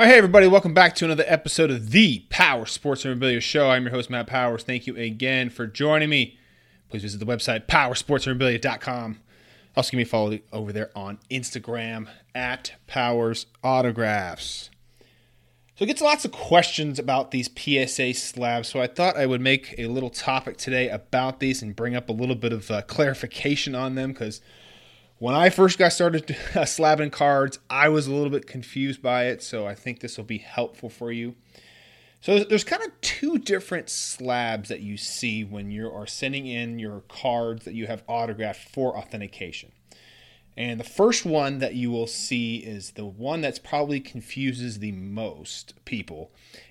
All right, hey everybody, welcome back to another episode of the Powers Sports Memorabilia Show. I'm your host, Matt Powers. Thank you again for joining me. Please visit the website, powerssportsmemorabilia.com. Also, give me a follow over there on Instagram at Powers Autographs. So, it gets lots of questions about these PSA slabs, so I thought I would make a little topic today about these and bring up a little bit of uh, clarification on them because when I first got started slabbing cards, I was a little bit confused by it, so I think this will be helpful for you. So there's kind of two different slabs that you see when you are sending in your cards that you have autographed for authentication. And the first one that you will see is the one that's probably confuses the most people.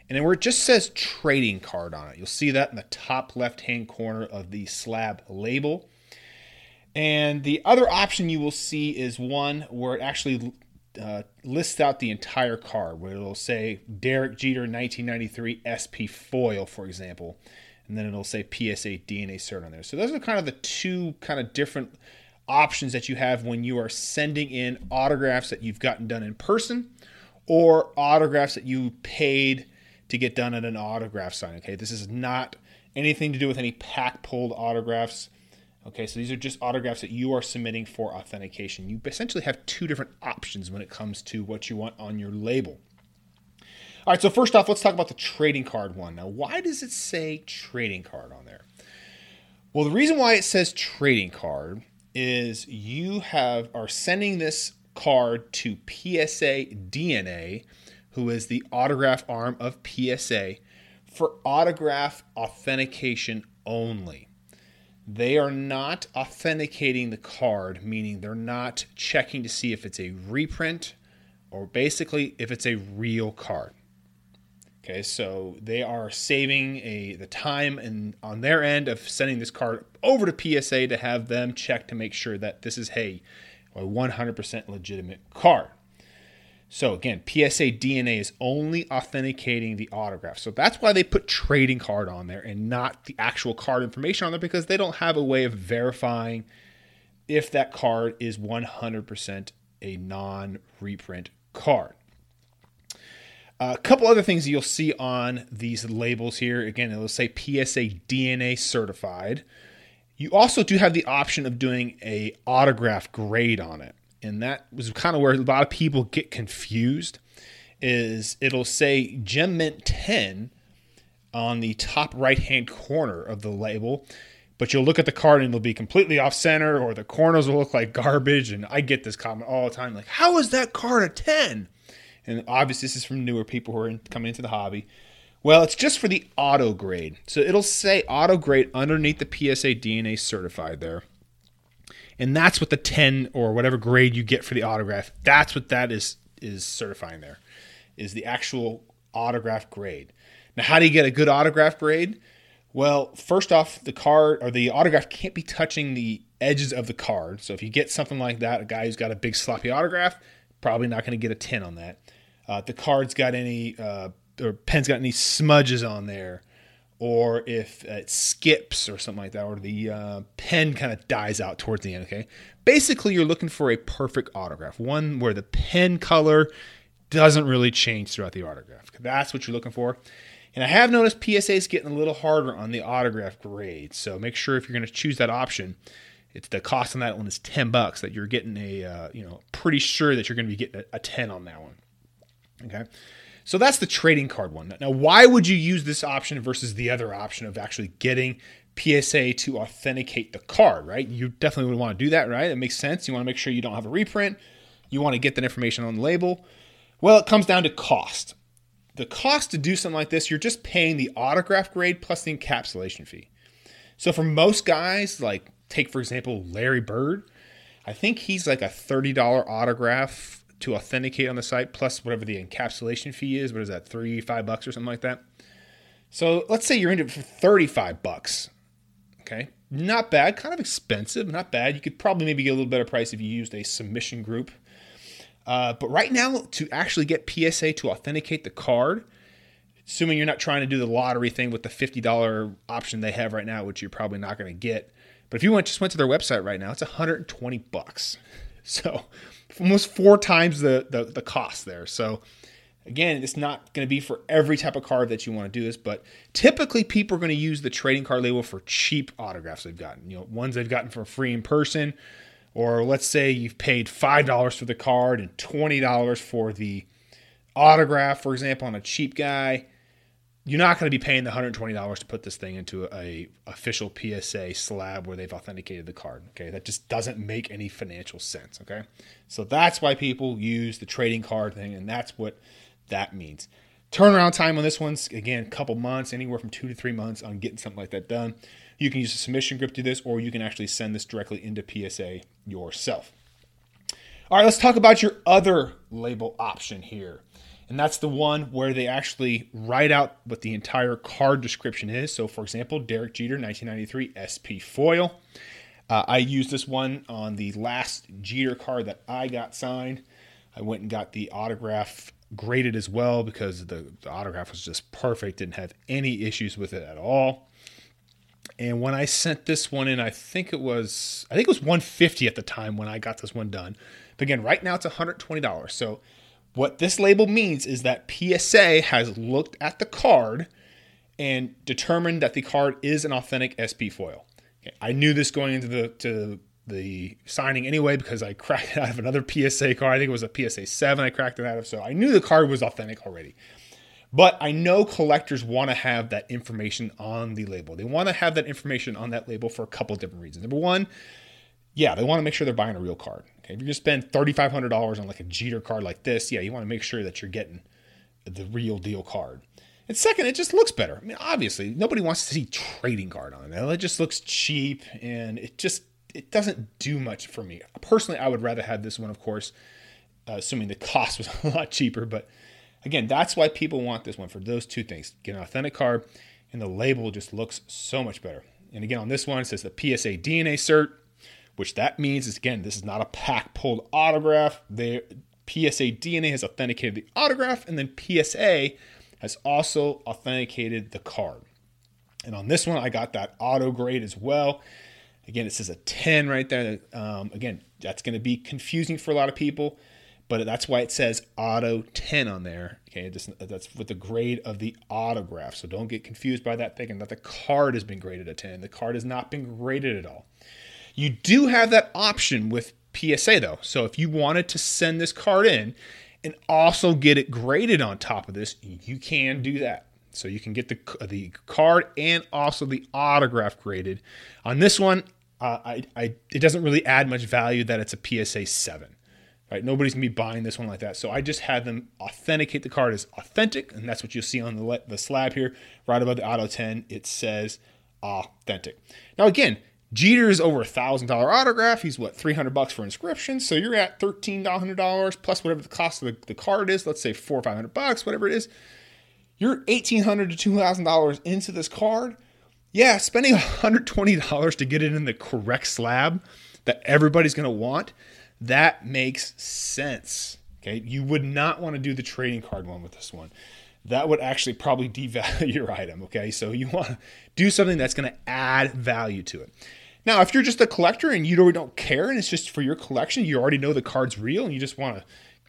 And where it just says trading card on it. You'll see that in the top left hand corner of the slab label. And the other option you will see is one where it actually uh, lists out the entire card, where it'll say Derek Jeter 1993 SP foil, for example, and then it'll say PSA DNA cert on there. So those are kind of the two kind of different options that you have when you are sending in autographs that you've gotten done in person or autographs that you paid to get done at an autograph sign. Okay, this is not anything to do with any pack pulled autographs. Okay, so these are just autographs that you are submitting for authentication. You essentially have two different options when it comes to what you want on your label. All right, so first off, let's talk about the trading card one. Now, why does it say trading card on there? Well, the reason why it says trading card is you have are sending this card to PSA DNA, who is the autograph arm of PSA, for autograph authentication only they are not authenticating the card, meaning they're not checking to see if it's a reprint or basically if it's a real card. Okay, so they are saving a the time and on their end of sending this card over to PSA to have them check to make sure that this is hey, a 100% legitimate card. So again, PSA DNA is only authenticating the autograph. So that's why they put trading card on there and not the actual card information on there because they don't have a way of verifying if that card is 100% a non reprint card. A couple other things you'll see on these labels here. Again, it'll say PSA DNA certified. You also do have the option of doing a autograph grade on it and that was kind of where a lot of people get confused is it'll say gem mint 10 on the top right hand corner of the label but you'll look at the card and it'll be completely off center or the corners will look like garbage and i get this comment all the time like how is that card a 10 and obviously this is from newer people who are coming into the hobby. Well it's just for the auto grade. So it'll say auto grade underneath the psa dna certified there and that's what the 10 or whatever grade you get for the autograph that's what that is is certifying there is the actual autograph grade. Now how do you get a good autograph grade? Well first off the card or the autograph can't be touching the edges of the card. So if you get something like that a guy who's got a big sloppy autograph probably not going to get a 10 on that. Uh, the card's got any uh, or pen's got any smudges on there or if it skips or something like that, or the uh, pen kind of dies out towards the end. Okay, basically you're looking for a perfect autograph, one where the pen color doesn't really change throughout the autograph. That's what you're looking for. And I have noticed PSA is getting a little harder on the autograph grade, so make sure if you're going to choose that option, it's the cost on that one is ten bucks. That you're getting a uh, you know pretty sure that you're going to be getting a, a ten on that one. Okay. So that's the trading card one. Now, why would you use this option versus the other option of actually getting PSA to authenticate the card, right? You definitely would want to do that, right? It makes sense. You want to make sure you don't have a reprint. You want to get that information on the label. Well, it comes down to cost. The cost to do something like this, you're just paying the autograph grade plus the encapsulation fee. So for most guys, like take for example Larry Bird, I think he's like a $30 autograph to authenticate on the site, plus whatever the encapsulation fee is. What is that, three, five bucks or something like that? So let's say you're into it for 35 bucks. Okay. Not bad, kind of expensive, not bad. You could probably maybe get a little better price if you used a submission group. Uh, but right now, to actually get PSA to authenticate the card, assuming you're not trying to do the lottery thing with the $50 option they have right now, which you're probably not going to get. But if you went just went to their website right now, it's 120 bucks. So almost four times the, the, the cost there. So Again, it's not going to be for every type of card that you want to do this, but typically people are going to use the trading card label for cheap autographs they've gotten. You know, ones they've gotten for free in person, or let's say you've paid five dollars for the card and twenty dollars for the autograph, for example, on a cheap guy. You're not going to be paying the $120 to put this thing into a, official PSA slab where they've authenticated the card. Okay, that just doesn't make any financial sense. Okay, so that's why people use the trading card thing, and that's what that means. Turnaround time on this one's again a couple months, anywhere from two to three months on getting something like that done. You can use a submission group to this, or you can actually send this directly into PSA yourself. All right, let's talk about your other label option here. And that's the one where they actually write out what the entire card description is. So, for example, Derek Jeter, 1993 SP foil. Uh, I used this one on the last Jeter card that I got signed. I went and got the autograph graded as well because the, the autograph was just perfect, didn't have any issues with it at all. And when I sent this one in, I think it was I think it was 150 at the time when I got this one done. But again, right now it's $120. So what this label means is that PSA has looked at the card and determined that the card is an authentic SP foil. Okay, I knew this going into the to the signing anyway because I cracked it out of another PSA card. I think it was a PSA 7 I cracked it out of. So I knew the card was authentic already. But I know collectors want to have that information on the label. They want to have that information on that label for a couple different reasons. Number one, yeah, they want to make sure they're buying a real card. Okay, if you're to spend $3,500 on like a Jeter card like this, yeah, you want to make sure that you're getting the real deal card. And second, it just looks better. I mean, obviously, nobody wants to see trading card on it. It just looks cheap and it just it doesn't do much for me. Personally, I would rather have this one, of course, uh, assuming the cost was a lot cheaper. But again, that's why people want this one for those two things: get an authentic card, and the label just looks so much better. And again, on this one, it says the PSA DNA cert, which that means is again, this is not a pack pulled autograph. The PSA DNA has authenticated the autograph, and then PSA has also authenticated the card. And on this one, I got that auto grade as well. Again, it says a 10 right there. Um, again, that's going to be confusing for a lot of people, but that's why it says auto 10 on there. Okay, that's with the grade of the autograph. So don't get confused by that thinking that the card has been graded a 10. The card has not been graded at all. You do have that option with PSA though. So if you wanted to send this card in and also get it graded on top of this, you can do that. So you can get the the card and also the autograph graded. On this one, uh, I, I, it doesn't really add much value that it's a PSA 7. Right? Nobody's to be buying this one like that. So I just had them authenticate the card as authentic, and that's what you'll see on the, the slab here, right above the Auto 10. It says authentic. Now, again, Jeter is over a thousand dollar autograph. He's what three hundred bucks for inscription. So you're at thirteen hundred dollars plus whatever the cost of the, the card is. Let's say four or five hundred bucks, whatever it is. You're eighteen hundred to two thousand dollars into this card yeah, spending $120 to get it in the correct slab that everybody's going to want, that makes sense. Okay, you would not want to do the trading card one with this one. That would actually probably devalue your item. Okay, so you want to do something that's going to add value to it. Now, if you're just a collector and you don't care and it's just for your collection, you already know the card's real and you just want to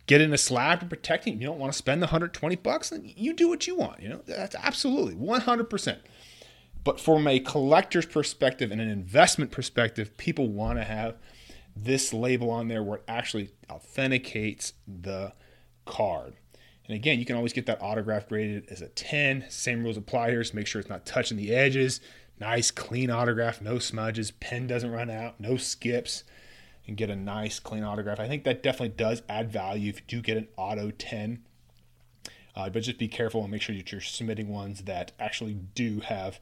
get in a slab to protect it, you don't want to spend the 120 bucks, then you do what you want. You know, that's absolutely 100%. But from a collector's perspective and an investment perspective, people want to have this label on there where it actually authenticates the card. And again, you can always get that autograph graded as a 10. Same rules apply here. So make sure it's not touching the edges. Nice, clean autograph, no smudges. Pen doesn't run out, no skips. And get a nice, clean autograph. I think that definitely does add value if you do get an auto 10. Uh, but just be careful and make sure that you're submitting ones that actually do have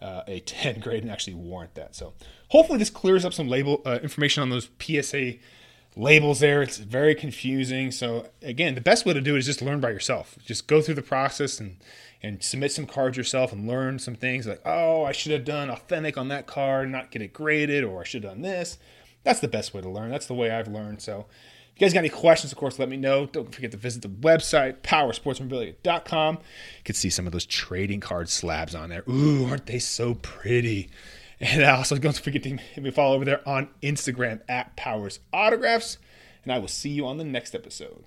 uh, a 10 grade and actually warrant that. So hopefully this clears up some label uh, information on those PSA labels there. It's very confusing. So again, the best way to do it is just learn by yourself. Just go through the process and and submit some cards yourself and learn some things like, oh, I should have done authentic on that card, not get it graded, or I should have done this. That's the best way to learn. That's the way I've learned. So if you guys got any questions, of course, let me know. Don't forget to visit the website, powerssportsmemorabilia.com. You can see some of those trading card slabs on there. Ooh, aren't they so pretty? And also, don't forget to hit me follow over there on Instagram at Powers Autographs. And I will see you on the next episode.